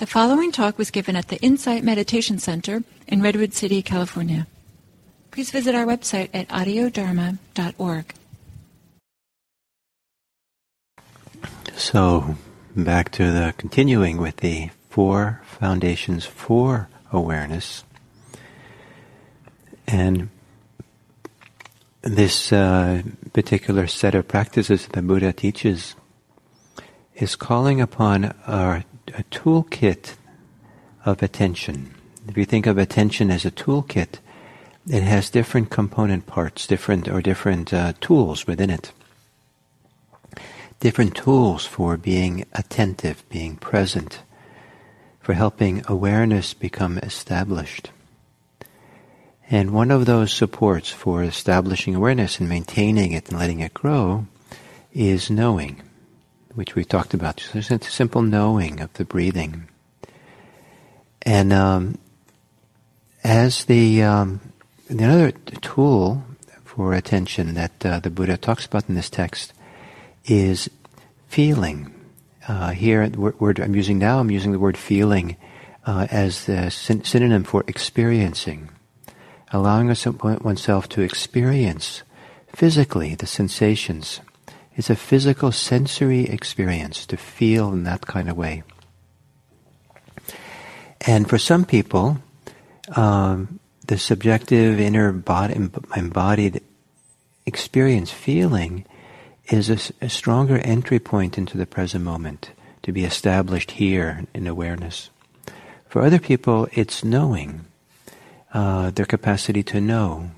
The following talk was given at the Insight Meditation Center in Redwood City, California. Please visit our website at audiodharma.org. So, back to the continuing with the four foundations for awareness. And this uh, particular set of practices that the Buddha teaches is calling upon our a toolkit of attention. If you think of attention as a toolkit, it has different component parts, different or different uh, tools within it. Different tools for being attentive, being present, for helping awareness become established. And one of those supports for establishing awareness and maintaining it and letting it grow is knowing which we talked about. Just a simple knowing of the breathing. And um, as the um, another tool for attention that uh, the Buddha talks about in this text is feeling. Uh, here, word I'm using now, I'm using the word feeling uh, as the syn- synonym for experiencing, allowing oneself to experience physically the sensations it's a physical sensory experience to feel in that kind of way. And for some people, um, the subjective inner body, embodied experience, feeling, is a, a, stronger entry point into the present moment to be established here in awareness. For other people, it's knowing, uh, their capacity to know,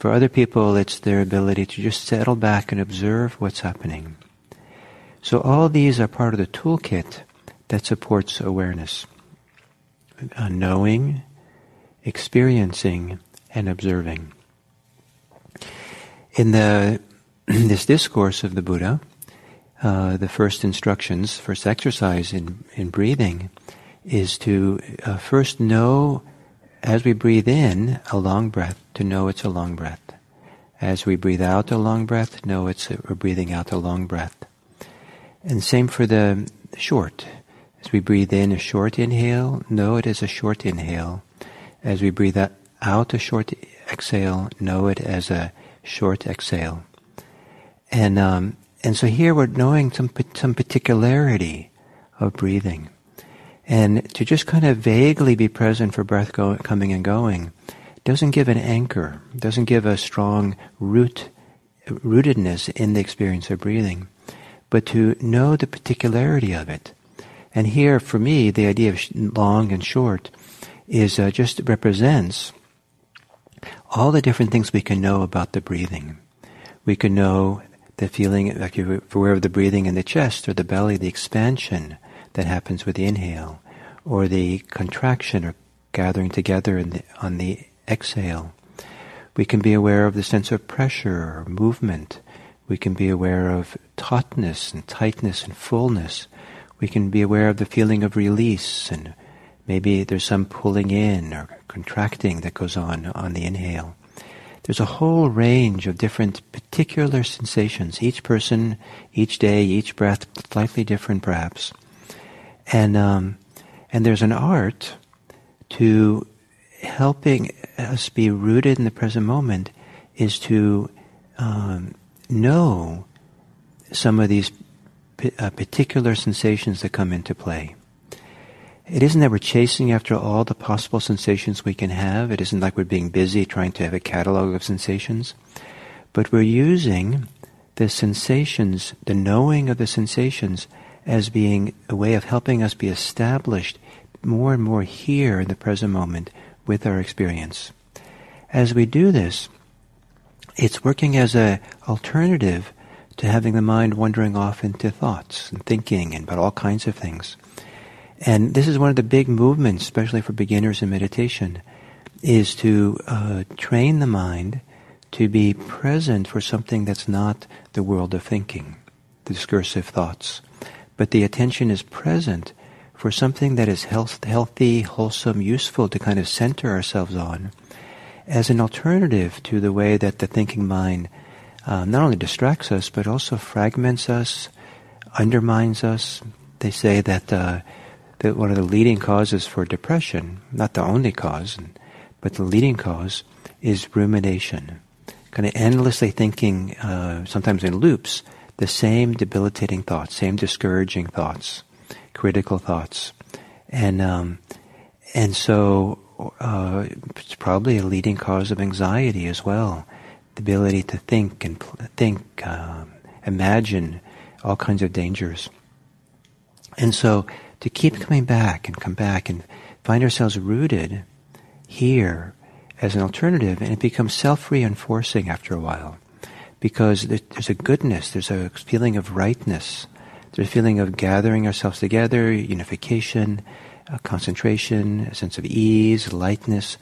for other people, it's their ability to just settle back and observe what's happening. So all these are part of the toolkit that supports awareness. Uh, knowing, experiencing, and observing. In the this discourse of the Buddha, uh, the first instructions, first exercise in, in breathing, is to uh, first know as we breathe in a long breath, to know it's a long breath. As we breathe out a long breath, know it's a, we're breathing out a long breath. And same for the short. As we breathe in a short inhale, know it as a short inhale. As we breathe out a short exhale, know it as a short exhale. And um, and so here we're knowing some some particularity of breathing. And to just kind of vaguely be present for breath go, coming and going doesn't give an anchor, doesn't give a strong root, rootedness in the experience of breathing, but to know the particularity of it. And here, for me, the idea of long and short is uh, just represents all the different things we can know about the breathing. We can know the feeling, like if we're aware of the breathing in the chest or the belly, the expansion that happens with the inhale, or the contraction or gathering together the, on the exhale. We can be aware of the sense of pressure or movement. We can be aware of tautness and tightness and fullness. We can be aware of the feeling of release and maybe there's some pulling in or contracting that goes on on the inhale. There's a whole range of different particular sensations. Each person, each day, each breath, slightly different perhaps. And, um, and there's an art to helping us be rooted in the present moment is to um, know some of these p- uh, particular sensations that come into play. It isn't that we're chasing after all the possible sensations we can have. It isn't like we're being busy trying to have a catalog of sensations. But we're using the sensations, the knowing of the sensations, as being a way of helping us be established more and more here in the present moment with our experience. As we do this, it's working as an alternative to having the mind wandering off into thoughts and thinking and about all kinds of things. And this is one of the big movements, especially for beginners in meditation, is to uh, train the mind to be present for something that's not the world of thinking, the discursive thoughts but the attention is present for something that is health, healthy, wholesome, useful to kind of center ourselves on as an alternative to the way that the thinking mind uh, not only distracts us but also fragments us, undermines us. They say that uh, that one of the leading causes for depression, not the only cause, but the leading cause, is rumination. Kind of endlessly thinking, uh, sometimes in loops, the same debilitating thoughts, same discouraging thoughts, critical thoughts. And, um, and so uh, it's probably a leading cause of anxiety as well. The ability to think and pl- think, uh, imagine all kinds of dangers. And so to keep coming back and come back and find ourselves rooted here as an alternative, and it becomes self-reinforcing after a while, because there's a goodness, there's a feeling of rightness, there's a feeling of gathering ourselves together, unification, concentration, a sense of ease, lightness,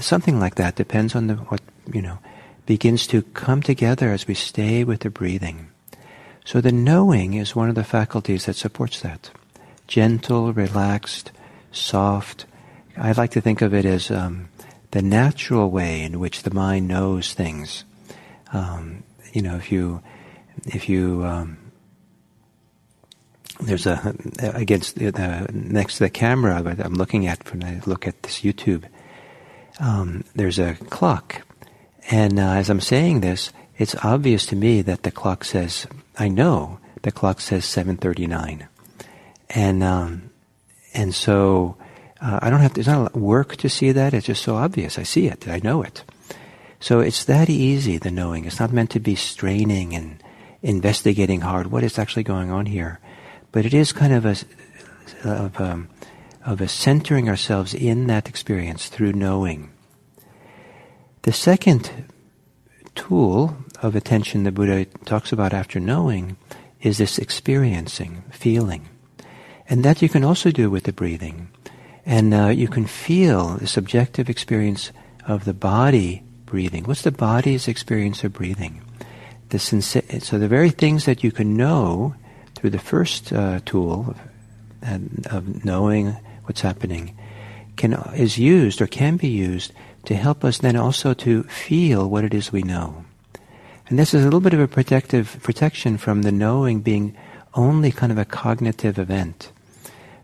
something like that depends on the, what you know begins to come together as we stay with the breathing. So the knowing is one of the faculties that supports that. Gentle, relaxed, soft. I like to think of it as um, the natural way in which the mind knows things. Um, you know, if you if you um, there's a against the, next to the camera that I'm looking at when I look at this YouTube. Um, there's a clock, and uh, as I'm saying this, it's obvious to me that the clock says I know the clock says 7:39, and um, and so uh, I don't have to. It's not a lot of work to see that. It's just so obvious. I see it. I know it. So it's that easy. The knowing. It's not meant to be straining and investigating hard. What is actually going on here? But it is kind of a of um, of a centering ourselves in that experience through knowing. The second tool of attention the Buddha talks about after knowing is this experiencing, feeling. And that you can also do with the breathing. And uh, you can feel the subjective experience of the body breathing. What's the body's experience of breathing? The sensa- so the very things that you can know through the first uh, tool of, of knowing what's happening can is used or can be used to help us then also to feel what it is we know. And this is a little bit of a protective protection from the knowing being only kind of a cognitive event.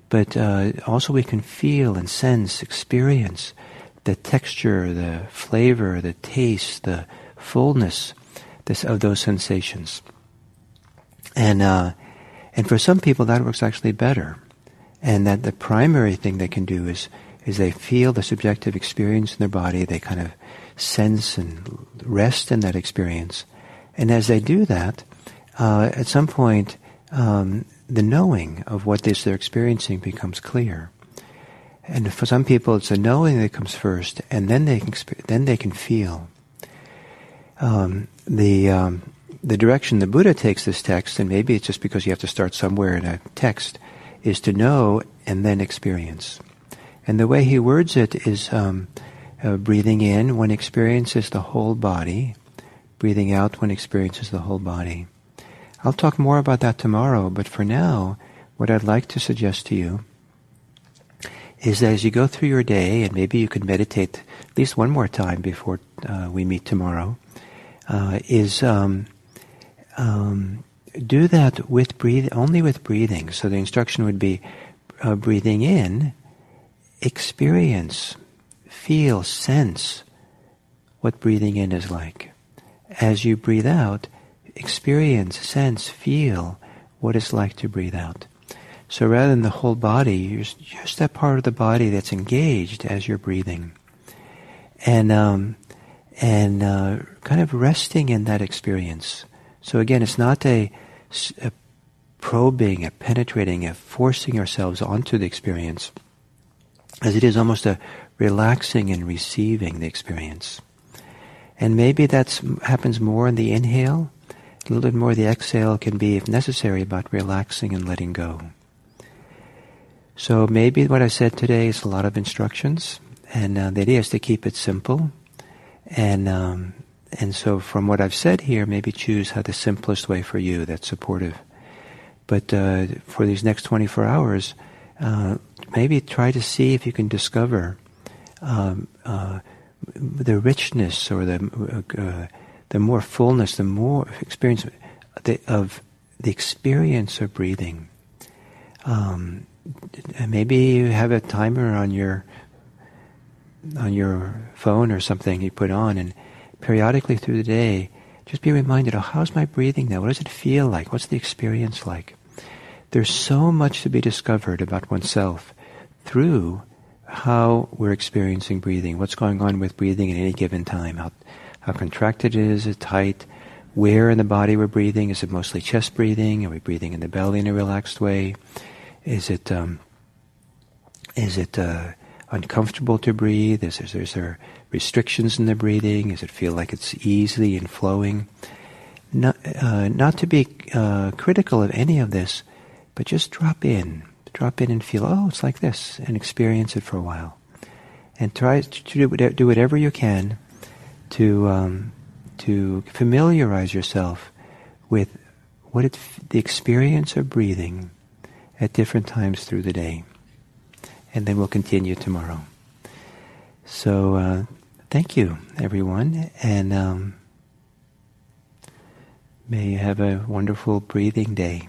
But uh, also we can feel and sense, experience the texture, the flavor, the taste, the fullness this, of those sensations. And uh, and for some people, that works actually better. And that the primary thing they can do is, is they feel the subjective experience in their body. They kind of sense and rest in that experience. And as they do that, uh, at some point, um, the knowing of what this they're experiencing becomes clear. And for some people, it's the knowing that comes first, and then they can then they can feel. Um, the um, the direction the Buddha takes this text, and maybe it's just because you have to start somewhere in a text, is to know and then experience. And the way he words it is um, uh, breathing in when experiences the whole body, breathing out when experiences the whole body. I'll talk more about that tomorrow, but for now, what I'd like to suggest to you is that as you go through your day, and maybe you could meditate at least one more time before uh, we meet tomorrow, uh, is um, um, do that with breathe only with breathing. So the instruction would be uh, breathing in, experience, feel, sense what breathing in is like. As you breathe out, experience, sense, feel what it's like to breathe out. So rather than the whole body, you're just that part of the body that's engaged as you're breathing, and um, and uh, kind of resting in that experience. So again, it's not a, a probing, a penetrating, a forcing ourselves onto the experience, as it is almost a relaxing and receiving the experience. And maybe that happens more in the inhale. A little bit more the exhale can be, if necessary, about relaxing and letting go. So maybe what I said today is a lot of instructions, and uh, the idea is to keep it simple and um, and so, from what I've said here, maybe choose how the simplest way for you that's supportive. But uh, for these next 24 hours, uh, maybe try to see if you can discover um, uh, the richness or the uh, the more fullness, the more experience the, of the experience of breathing. Um, maybe you have a timer on your on your phone or something you put on, and periodically through the day, just be reminded, oh, how's my breathing now? What does it feel like? What's the experience like? There's so much to be discovered about oneself through how we're experiencing breathing, what's going on with breathing at any given time, how, how contracted it is, it tight, where in the body we're breathing. Is it mostly chest breathing? Are we breathing in the belly in a relaxed way? Is it um, is it uh, uncomfortable to breathe? Is, is, is, there restrictions in the breathing? Does it feel like it's easy and flowing? Not, uh, not to be uh, critical of any of this, but just drop in. Drop in and feel, oh, it's like this, and experience it for a while. And try to do whatever you can to, um, to familiarize yourself with what it, the experience of breathing at different times through the day and then we'll continue tomorrow. So, uh, thank you, everyone, and um, may you have a wonderful breathing day.